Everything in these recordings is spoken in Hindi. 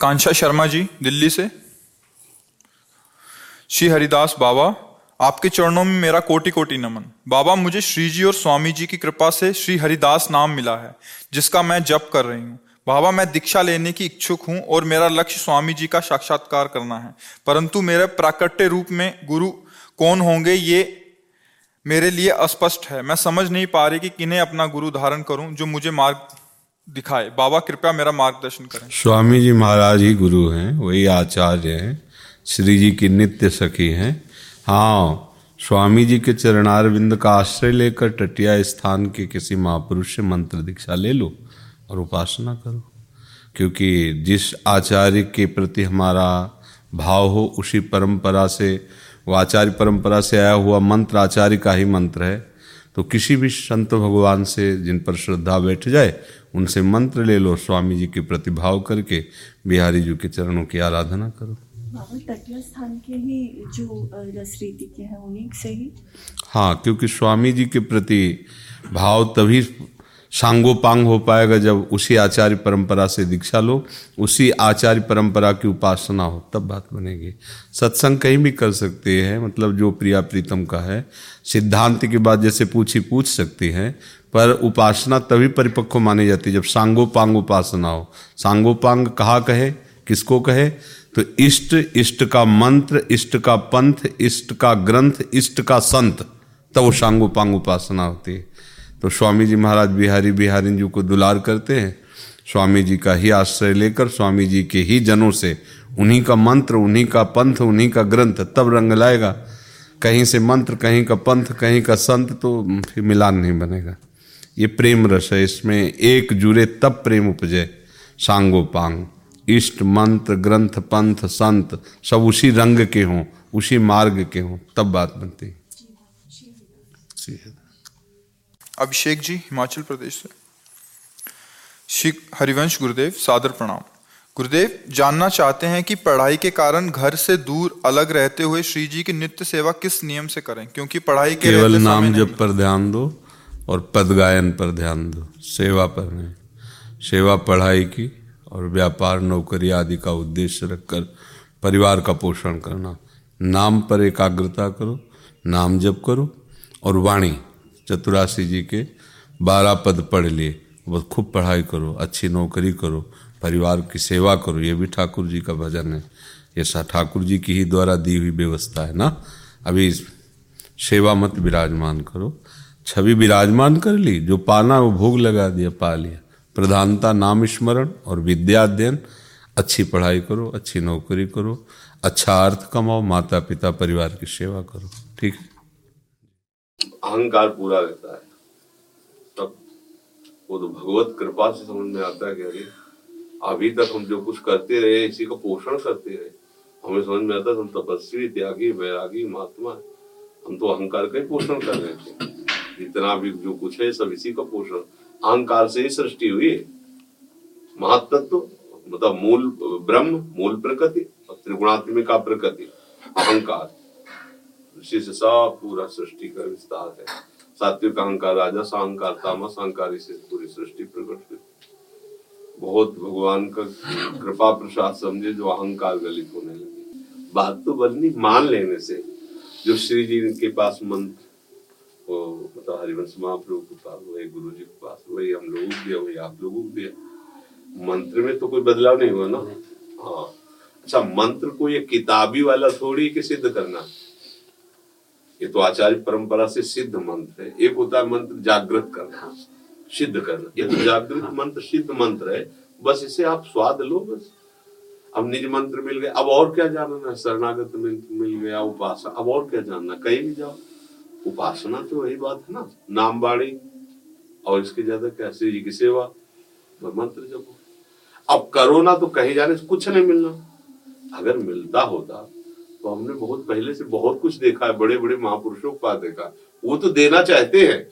आकांक्षा शर्मा जी, दिल्ली से। श्री हरिदास बाबा, आपके चरणों में मेरा कोटि कोटि नमन। बाबा, मुझे श्री जी और स्वामी जी की कृपा से श्री हरिदास नाम मिला है, जिसका मैं जप कर रही हूँ। बाबा, मैं दीक्षा लेने की इच्छुक हूँ और मेरा लक्ष्य स्वामी जी का साक्षात्कार करना है। परंतु मेरे प्राकट्य रूप में, गुरु कौन होंगे, ये मेरे लिए अस्पष्ट है। मैं समझ नहीं पा रही कि किन्हें अपना गुरु धारण करूँ, जो मुझे मार्ग दिखाए। बाबा, कृपया मेरा मार्गदर्शन करें। स्वामी जी महाराज ही गुरु हैं, वही आचार्य हैं, श्री जी की नित्य सखी हैं। हाँ स्वामी जी के चरणारविंद का आश्रय लेकर टटिया स्थान के किसी महापुरुष से मंत्र दीक्षा ले लो और उपासना करो। क्योंकि जिस आचार्य के प्रति हमारा भाव हो, उसी परंपरा से, वो आचार्य परंपरा से आया हुआ मंत्र आचार्य का ही मंत्र है। तो किसी भी संत भगवान से जिन पर श्रद्धा बैठ जाए उनसे मंत्र ले लो स्वामी जी के प्रतिभाव करके बिहारी जी के चरणों की आराधना करो। तटीय स्थान के ही जो रसरीति के हैं उन्हीं से ही? हाँ क्योंकि स्वामी जी के प्रति भाव तभी सांगोपांग हो पाएगा जब उसी आचार्य परंपरा से दीक्षा लो, उसी आचार्य परंपरा की उपासना हो, तब बात बनेगी। सत्संग कहीं भी कर सकते हैं मतलब जो प्रिया प्रीतम का है, सिद्धांत की बात जैसे पूछी पूछ सकती हैं, पर उपासना तभी परिपक्व मानी जाती है जब सांगोपांग उपासना हो। सांगोपांग कहा कहे, किसको कहे? तो इष्ट इष्ट का मंत्र, इष्ट का पंथ, इष्ट का ग्रंथ, इष्ट का संत, तब वो सांगोपांग उपासना होती है। तो स्वामी जी महाराज बिहारी बिहारी जी को दुलार करते हैं। स्वामी जी का ही आश्रय लेकर स्वामी जी के ही जनों से उन्हीं का मंत्र उन्हीं का पंथ उन्हीं का ग्रंथ तब रंग लाएगा। कहीं से मंत्र कहीं का पंथ कहीं का संत तो फिर मिलान नहीं बनेगा। ये प्रेम रस है इसमें एक जुड़े तब प्रेम उपजे। सांगो पांग इष्ट मंत्र ग्रंथ पंथ संत सब उसी रंग के हों उसी मार्ग के हों तब बात बनती। अभिषेक जी हिमाचल प्रदेश से। श्री हरिवंश गुरुदेव सादर प्रणाम। गुरुदेव जानना चाहते हैं कि पढ़ाई के कारण घर से दूर अलग रहते हुए श्री जी की नित्य सेवा किस नियम से करें? क्योंकि पढ़ाई के केवल नाम जब पर ध्यान दो और पद गायन पर ध्यान दो। सेवा पर नहीं। सेवा पढ़ाई की और व्यापार नौकरी आदि का उद्देश्य रखकर परिवार का पोषण करना। नाम पर एकाग्रता करो नाम जप करो और वाणी चतुराशी जी के बारह पद पढ़ लिए। बस खूब पढ़ाई करो, अच्छी नौकरी करो, परिवार की सेवा करो। ये भी ठाकुर जी का भजन है। ये ठाकुर जी की ही द्वारा दी हुई व्यवस्था है ना? अभी सेवा मत विराजमान करो। छवि विराजमान कर ली, जो पाना वो भोग लगा दिया, पा लिया। प्रधानता नाम स्मरण और विद्या अध्ययन अच्छी पढ़ाई करो, अच्छी नौकरी करो अच्छा अर्थ कमाओ माता पिता परिवार की सेवा करो। ठीक है? अहंकार पूरा रहता है। तब वो तो भगवत कृपा से समझ में आता है कि अरे, अभी तक हम जो कुछ करते रहे, इसी का पोषण करते रहे, हमें समझ में आता हम तपस्वी, त्यागी, वैरागी, महात्मा हम तो अहंकार का ही पोषण कर रहे थे। जितना भी जो कुछ है, सब इसी का पोषण। अहंकार से ही सृष्टि हुई है। महातत्व मतलब मूल ब्रह्म, मूल प्रकृति और त्रिगुणात्मिका प्रकृति, अहंकार। उसी से सब पूरा सृष्टि का विस्तार है। सात्विक अहंकार, राजा अहंकार, तामस अहंकार से पूरी सृष्टि प्रकट हुई। बहुत भगवान का कृपा प्रसाद समझे, जो अहंकार गलित होने लगे। बात तो बननी मान लेने से, जो श्री जी के पास मंत्र, वो मतलब हरिवंश महाप्रभु के पास, वही गुरु जी के पास, वही हम लोगों को दिया, वही आप लोगों को दिया। मंत्र में तो कोई बदलाव नहीं हुआ ना? हाँ। अच्छा मंत्र को ये किताबी वाला थोड़ी कि सिद्ध करना? ये तो आचार्य परंपरा से सिद्ध मंत्र है। एक होता है मंत्र जागृत करना सिद्ध करना। ये तो जागृत मंत्र सिद्ध मंत्र है। बस इसे आप स्वाद लो बस। अब निज मंत्र मिल गए। अब और क्या जानना है? शरणागत मंत्र मिल गया उपासना अब और क्या जानना कहीं भी जाओ। उपासना तो वही बात है ना। नाम बाणी और इसके ज़्यादा क्या श्री जी की सेवा। व मंत्र जपो। अब करो ना तो कहीं जाने से कुछ नहीं मिलना। अगर मिलता होता तो हमने बहुत पहले से बहुत कुछ देखा है बड़े बड़े महापुरुषों के देखा वो तो देना चाहते हैं,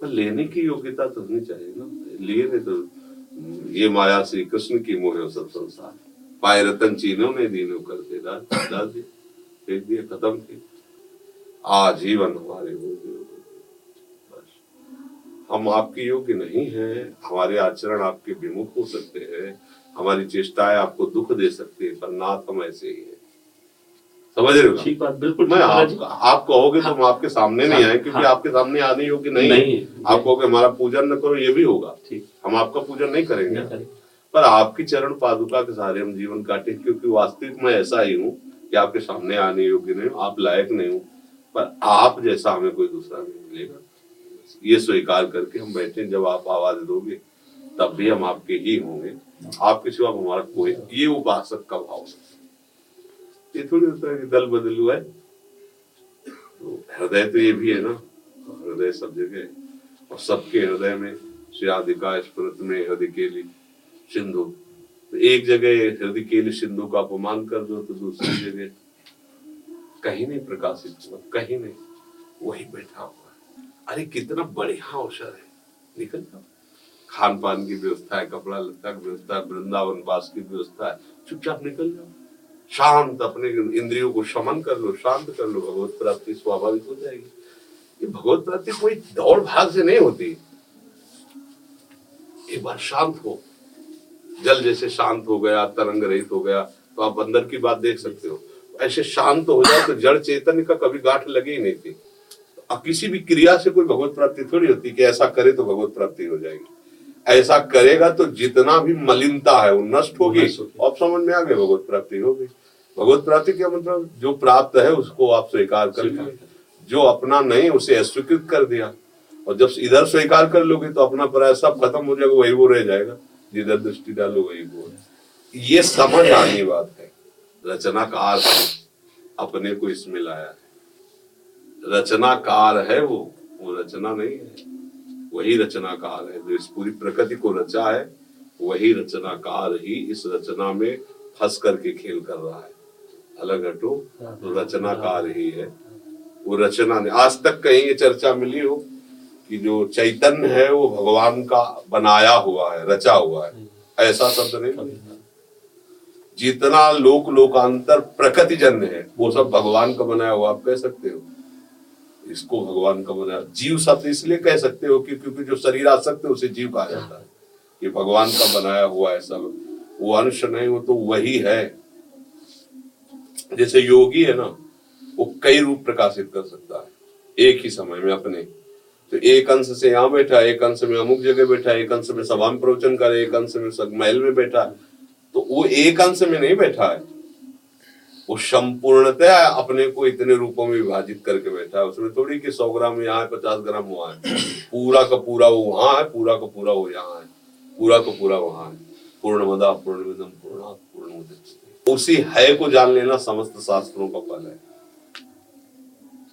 पर लेने की योग्यता तो होनी चाहिए ना। लिए नहीं तो ये माया श्री कृष्ण की मोह सब संसार। पाए रतन चीनों ने दीनों डाल दिए, फेंक खत्म थे आजीवन हमारे हो गए। हम आपके योग्य नहीं है, हमारे आचरण आपके विमुख हो सकते हैं, हमारी चेष्टाएँ आपको दुख दे सकती है, पर नाथ हम ऐसे ही हैं। समझ रहे हो? ठीक बात बिल्कुल मैं आप, आप कहोगे तो हम आपके सामने नहीं आए क्योंकि हाँ। आपके सामने आने योग्य नहीं, नहीं। आप कहोगे हमारा पूजन न करो ये भी होगा। ठीक। हम आपका पूजन नहीं करेंगे। पर आपकी चरण पादुका के सहारे हम जीवन काटे क्योंकि वास्तविक मैं ऐसा ही हूँ कि आपके सामने आने योग्य नहीं हूँ आप लायक नहीं हूँ। पर आप जैसा हमें कोई दूसरा नहीं मिलेगा। ये स्वीकार करके हम बैठे जब आप आवाज़ दोगे तब भी हम आपके ही होंगे। आपके सिवा हमारा कोई ये उपासक का भाव है। ये थोड़ी होता है कि दल बदल हुआ है। तो हृदय तो ये भी है ना, हृदय सब जगह और सबके हृदय में श्री आदिका स्मृत में हृदय के लिए सिंधु। तो एक जगह हृदय के लिए सिंधु का अपमान कर दो तो दूसरी जगह कहीं नहीं प्रकाशित हुआ, कहीं नहीं। वही बैठा हुआ है। अरे कितना बढ़िया अवसर है। निकल जाओ। खान पान की व्यवस्था है, कपड़ा लत्ता की व्यवस्था है, वृंदावन वास की व्यवस्था है, चुपचाप निकल जाओ। शांत अपने इंद्रियों को शमन कर लो, शांत कर लो, भगवत प्राप्ति स्वाभाविक हो जाएगी। ये भगवत प्राप्ति कोई दौड़ भाग से नहीं होती। एक बार शांत हो। जल जैसे शांत हो गया, तरंग रहित हो गया तो आप अंदर की बात देख सकते हो। ऐसे शांत हो जाए तो जड़ चेतन का कभी गांठ लगी ही नहीं। थी अब किसी भी क्रिया से कोई भगवत प्राप्ति थोड़ी होती कि ऐसा करे तो भगवत प्राप्ति हो जाएगी। ऐसा करेगा तो जितना भी मलिनता है वो नष्ट होगी। अब समझ में आ गया भगवत प्राप्ति होगी भगवत प्राप्ति क्या मतलब? जो प्राप्त है उसको आप स्वीकार कर लिए जो अपना नहीं उसे अस्वीकृत कर दिया। और जब इधर स्वीकार कर लोगे तो अपना पराया सब खत्म हो जाएगा वही वो रह जाएगा। जिधर दृष्टि डालो वही वो ये समझ आनी बात है। रचनाकार अपने को इसमें लाया है। रचनाकार है वो वो रचना नहीं है। वही रचनाकार है। जो इस पूरी प्रकृति को रचा है, वही रचनाकार ही इस रचना में फंस करके खेल कर रहा है। अलग हटो तो रचनाकार ही है। वो रचना ने आज तक कहीं ये चर्चा मिली हो कि जो चैतन्य है, वो भगवान का बनाया हुआ है, रचा हुआ है। ऐसा शब्द नहीं जितना लोक लोकांतर प्रकृति जन्य है, वो सब भगवान का बनाया हुआ, आप कह सकते हो। इसको भगवान का बनाया जीव शब्द इसलिए कह सकते हो कि क्योंकि जो शरीर आसक्त है उसे जीव कहा जाता है। ये भगवान का बनाया हुआ है सब। वो अंश नहीं वो तो वही है। जैसे योगी है ना वो कई रूप प्रकाशित कर सकता है। एक ही समय में अपने। तो एक अंश से यहाँ बैठा एक अंश में अमुक जगह बैठा एक अंश में सभा में प्रवचन करे एक अंश में महल में बैठा। तो वो एक अंश में नहीं बैठा है। वो संपूर्णतया अपने को इतने रूपों में विभाजित करके बैठा है। उसमें थोड़ी कि सौ ग्राम यहाँ है पचास ग्राम वहाँ है। पूरा का पूरा वो वहाँ है पूरा का पूरा वो यहाँ है। पूरा का पूरा वहाँ है। पूर्ण मदा पूर्ण विदम पूर्ण उसी है को जान लेना समस्त शास्त्रों का फल है।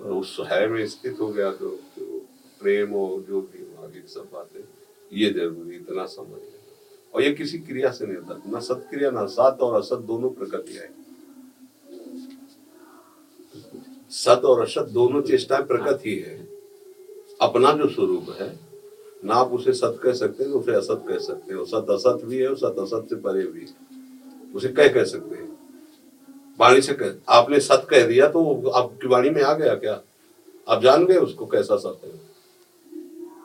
और उस है में स्थित हो गया तो, तो प्रेम और जो भी आगे सब बातें ये ज़रूरी इतना समझ और ये किसी क्रिया से नहीं होता। ना सत्क्रिया ना सत और असत दोनों प्रकृति हैं। सत और असत दोनों चेष्टाएँ प्रकट ही है। अपना जो स्वरूप है ना आप उसे सत कह सकते हैं उसे असत कह सकते हो। सत असत भी है और सत असत से परे भी है। उसे कह कह सकते हैं। वाणी से कह आपने सत कह दिया तो आपकी वाणी में आ गया क्या? आप जान गए उसको कैसा सत है?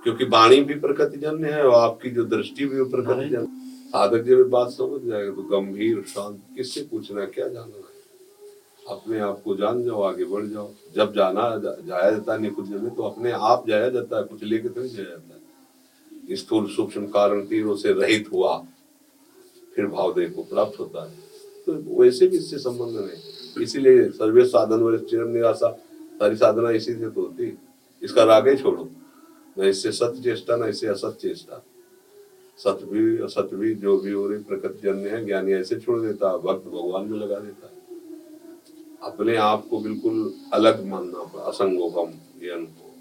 क्योंकि वाणी भी प्रकृति जन्य है और आपकी जो दृष्टि भी प्रकृति जन्य साधक जब बात समझ जाएगा तो गंभीर शांत किससे पूछना क्या जानना है? अपने आप को जान जाओ, आगे बढ़ जाओ। जब जाना जाया जाता है निकुंज में तो अपने आप जाया जाता है, कुछ लेके तो नहीं जाया जाता है। स्थूल सूक्ष्म कारण तीनों से रहित हुआ, फिर भावदेव को प्राप्त होता है। तो वैसे भी इससे संबंध नहीं। इसीलिए सर्वे साधन व चिरम निराशा, सारी साधना इसी से तो होती इसका राग छोड़ो। न इससे सत्य चेष्टा, न इससे असत चेष्टा। सत्य भी असत भी जो भी हो रही, प्रकृति जन्य है, ज्ञानी ऐसे छोड़ देता भक्त भगवान में लगा देता है। अपने आप को बिल्कुल अलग मानना असंगोपम ज्ञान को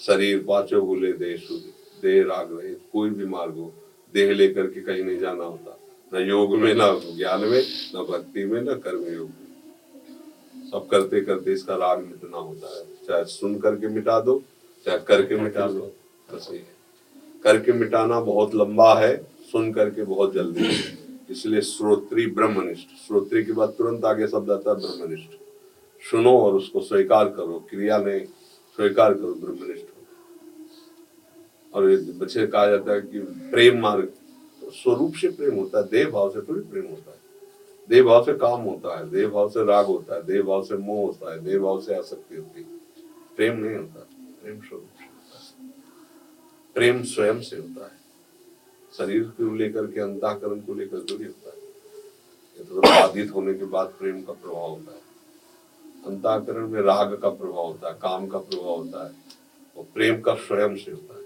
शरीर पाचो देह शुद्ध देह राग रहे, कोई भी मार्ग हो, देह लेकर के कहीं नहीं जाना होता। न योग में, न ज्ञान में, न भक्ति में, न कर्म योग में। सब करते करते इसका राग मिटना होता है। चाहे सुन करके मिटा दो, चाहे करके मिटा दो, बस ये है। करके मिटाना बहुत लंबा है, सुन करके बहुत जल्दी इसलिए श्रोत्री ब्रह्मनिष्ठ। श्रोत्री के बाद तुरंत आगे शब्द आता है ब्रह्मनिष्ठ। सुनो और उसको स्वीकार करो। क्रिया में स्वीकार करो, ब्रह्मनिष्ठ और बच्चे कहा जाता है कि प्रेम मार्ग स्वरूप से प्रेम होता है, देह भाव से थोड़ी प्रेम होता है। देह भाव से काम होता है, देह भाव से राग होता है, देह भाव से मोह होता है, देह भाव से आसक्ति होती है। प्रेम नहीं होता, प्रेम स्वरूप से होता है। प्रेम स्वयं से होता है। शरीर को लेकर के अंताकरण को लेकर थोड़ी होता है तो बाधित होने के बाद प्रेम का प्रभाव होता है। अंताकरण में राग का प्रभाव होता है, काम का प्रभाव होता है, और प्रेम का स्वयं से होता है।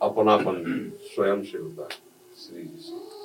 अपनापन स्वयं से होता है, श्री जी से।